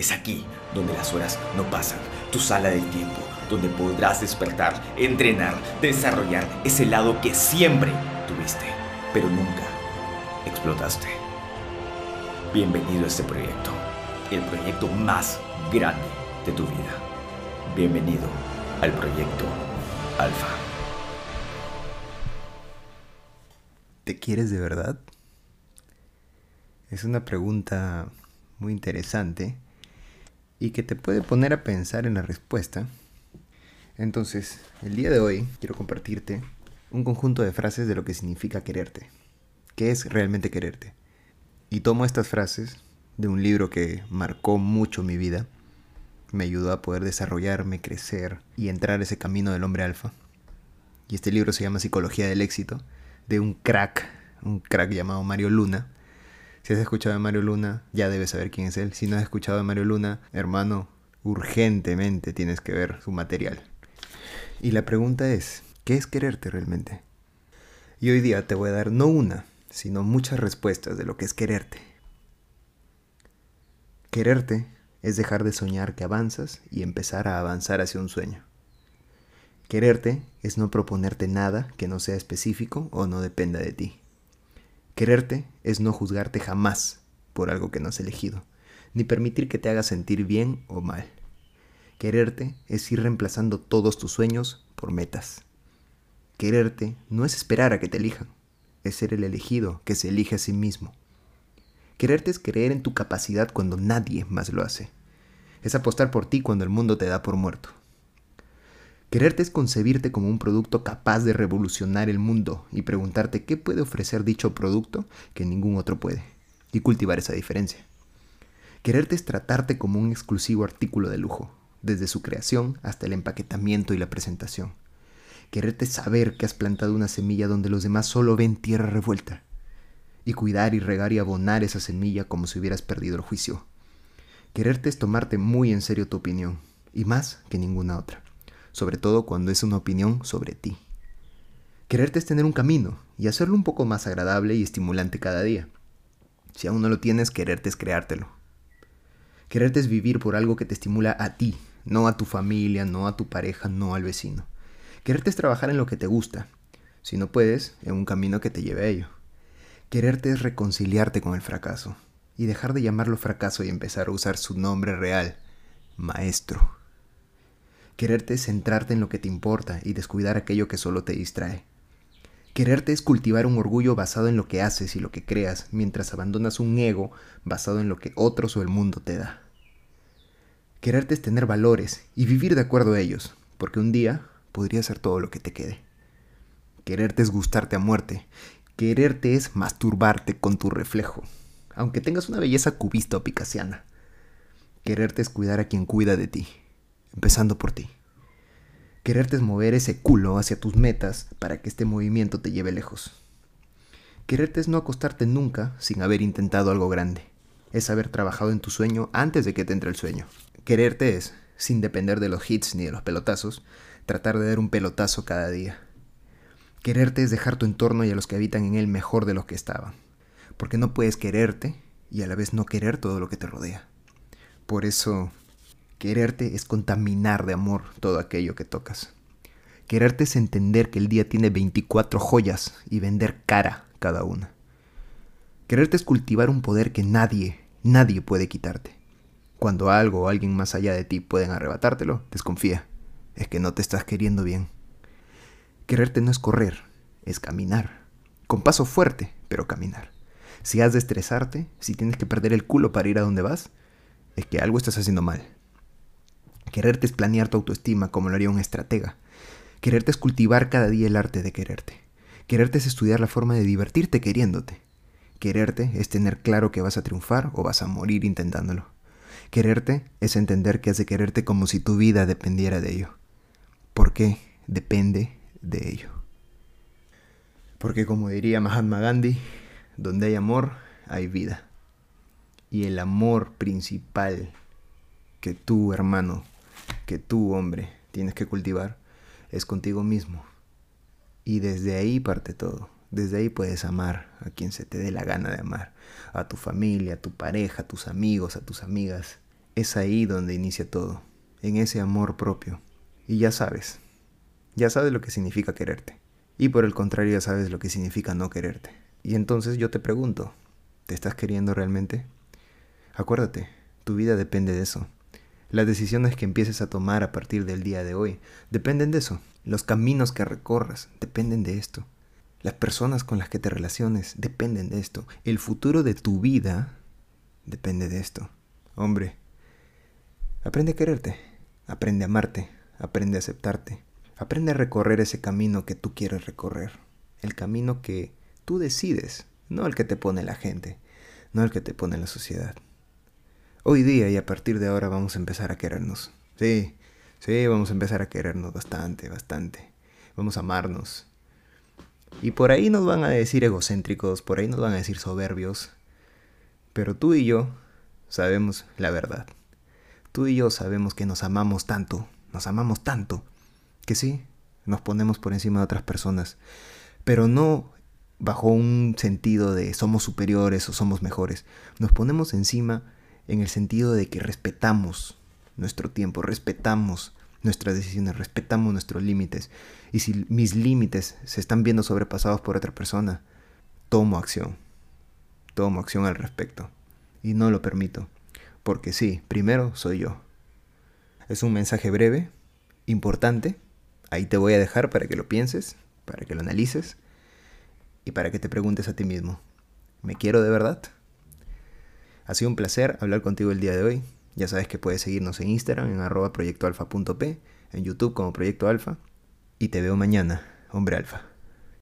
Es aquí donde las horas no pasan, tu sala del tiempo, donde podrás despertar, entrenar, desarrollar ese lado que siempre tuviste, pero nunca explotaste. Bienvenido a este proyecto, el proyecto más grande de tu vida. Bienvenido al proyecto Alfa. ¿Te quieres de verdad? Es una pregunta muy interesante y que te puede poner a pensar en la respuesta. Entonces, el día de hoy quiero compartirte un conjunto de frases de lo que significa quererte. ¿Qué es realmente quererte? Y tomo estas frases de un libro que marcó mucho mi vida, me ayudó a poder desarrollarme, crecer y entrar ese camino del hombre alfa. Y este libro se llama Psicología del éxito, de un crack, un crack llamado Mario Luna. Si has escuchado de Mario Luna, ya debes saber quién es él. Si no has escuchado de Mario Luna, hermano, urgentemente tienes que ver su material. Y la pregunta es, ¿qué es quererte realmente? Y hoy día te voy a dar no una, sino muchas respuestas de lo que es quererte. Quererte es dejar de soñar que avanzas y empezar a avanzar hacia un sueño. Quererte es no proponerte nada que no sea específico o no dependa de ti. Quererte es no juzgarte jamás por algo que no has elegido, ni permitir que te haga sentir bien o mal. Quererte es ir reemplazando todos tus sueños por metas. Quererte no es esperar a que te elijan, es ser el elegido que se elige a sí mismo. Quererte es creer en tu capacidad cuando nadie más lo hace. Es apostar por ti cuando el mundo te da por muerto. Quererte es concebirte como un producto capaz de revolucionar el mundo y preguntarte qué puede ofrecer dicho producto que ningún otro puede, y cultivar esa diferencia. Quererte es tratarte como un exclusivo artículo de lujo, desde su creación hasta el empaquetamiento y la presentación quererte saber que has plantado una semilla donde los demás solo ven tierra revuelta, y cuidar y regar y abonar esa semilla como si hubieras perdido el juicio. Quererte es tomarte muy en serio tu opinión, y más que ninguna otra, sobre todo cuando es una opinión sobre ti. Quererte es tener un camino y hacerlo un poco más agradable y estimulante cada día. Si aún no lo tienes, quererte es creártelo. Quererte es vivir por algo que te estimula a ti, no a tu familia, no a tu pareja, no al vecino. Quererte es trabajar en lo que te gusta, si no puedes, en un camino que te lleve a ello. Quererte es reconciliarte con el fracaso y dejar de llamarlo fracaso y empezar a usar su nombre real, maestro. Quererte es centrarte en lo que te importa y descuidar aquello que solo te distrae. Quererte es cultivar un orgullo basado en lo que haces y lo que creas, mientras abandonas un ego basado en lo que otros o el mundo te da. Quererte es tener valores y vivir de acuerdo a ellos, porque un día podría ser todo lo que te quede. Quererte es gustarte a muerte. Quererte es masturbarte con tu reflejo, aunque tengas una belleza cubista o picasiana. Quererte es cuidar a quien cuida de ti, empezando por ti. Quererte es mover ese culo hacia tus metas para que este movimiento te lleve lejos. Quererte es no acostarte nunca sin haber intentado algo grande. Es haber trabajado en tu sueño antes de que te entre el sueño. Quererte es, sin depender de los hits ni de los pelotazos, tratar de dar un pelotazo cada día. Quererte es dejar tu entorno y a los que habitan en él mejor de lo que estaban, porque no puedes quererte y a la vez no querer todo lo que te rodea. Por eso, quererte es contaminar de amor todo aquello que tocas. Quererte es entender que el día tiene 24 joyas y vender cara cada una. Quererte es cultivar un poder que nadie, nadie puede quitarte. Cuando algo o alguien más allá de ti pueden arrebatártelo, desconfía es que no te estás queriendo bien. Quererte no es correr, es caminar. Con paso fuerte, pero caminar. Si has de estresarte, si tienes que perder el culo para ir a donde vas, es que algo estás haciendo mal. Quererte es planear tu autoestima como lo haría un estratega. Quererte es cultivar cada día el arte de quererte. Quererte es estudiar la forma de divertirte queriéndote. Quererte es tener claro que vas a triunfar o vas a morir intentándolo. Quererte es entender que has de quererte como si tu vida dependiera de ello porque depende de ello. Porque como diría Mahatma Gandhi, donde hay amor, hay vida. Y el amor principal que tú, hermano, que tú, hombre, tienes que cultivar es contigo mismo. Y desde ahí parte todo. Desde ahí puedes amar a quien se te dé la gana de amar. A tu familia, a tu pareja, a tus amigos, a tus amigas. Es ahí donde inicia todo, en ese amor propio. Y ya sabes, ya sabes lo que significa quererte. Y por el contrario ya sabes lo que significa no quererte. Y entonces yo te pregunto, ¿te estás queriendo realmente? Acuérdate, tu vida depende de eso. Las decisiones que empieces a tomar a partir del día de hoy dependen de eso. Los caminos que recorras dependen de esto. Las personas con las que te relaciones dependen de esto. El futuro de tu vida depende de esto. Hombre, aprende a quererte, aprende a amarte, aprende a aceptarte, aprende a recorrer ese camino que tú quieres recorrer. El camino que tú decides, no el que te pone la gente, no el que te pone la sociedad. Hoy día y a partir de ahora vamos a empezar a querernos. Sí, sí, vamos a empezar a querernos bastante, bastante. Vamos a amarnos. Y por ahí nos van a decir egocéntricos, por ahí nos van a decir soberbios. Pero tú y yo sabemos la verdad. Tú y yo sabemos que nos amamos tanto, nos amamos tanto, que sí, nos ponemos por encima de otras personas. Pero no bajo un sentido de somos superiores o somos mejores. Nos ponemos encima en el sentido de que respetamos nuestro tiempo, respetamos nuestras decisiones, respetamos nuestros límites. Y si mis límites se están viendo sobrepasados por otra persona, tomo acción. Tomo acción al respecto. Y no lo permito. Porque sí, primero soy yo. Es un mensaje breve, importante. Ahí te voy a dejar para que lo pienses, para que lo analices y para que te preguntes a ti mismo, ¿me quiero de verdad? Ha sido un placer hablar contigo el día de hoy. Ya sabes que puedes seguirnos en Instagram en arroba proyectoalfa.p, en YouTube como Proyecto Alfa. Y te veo mañana, hombre alfa.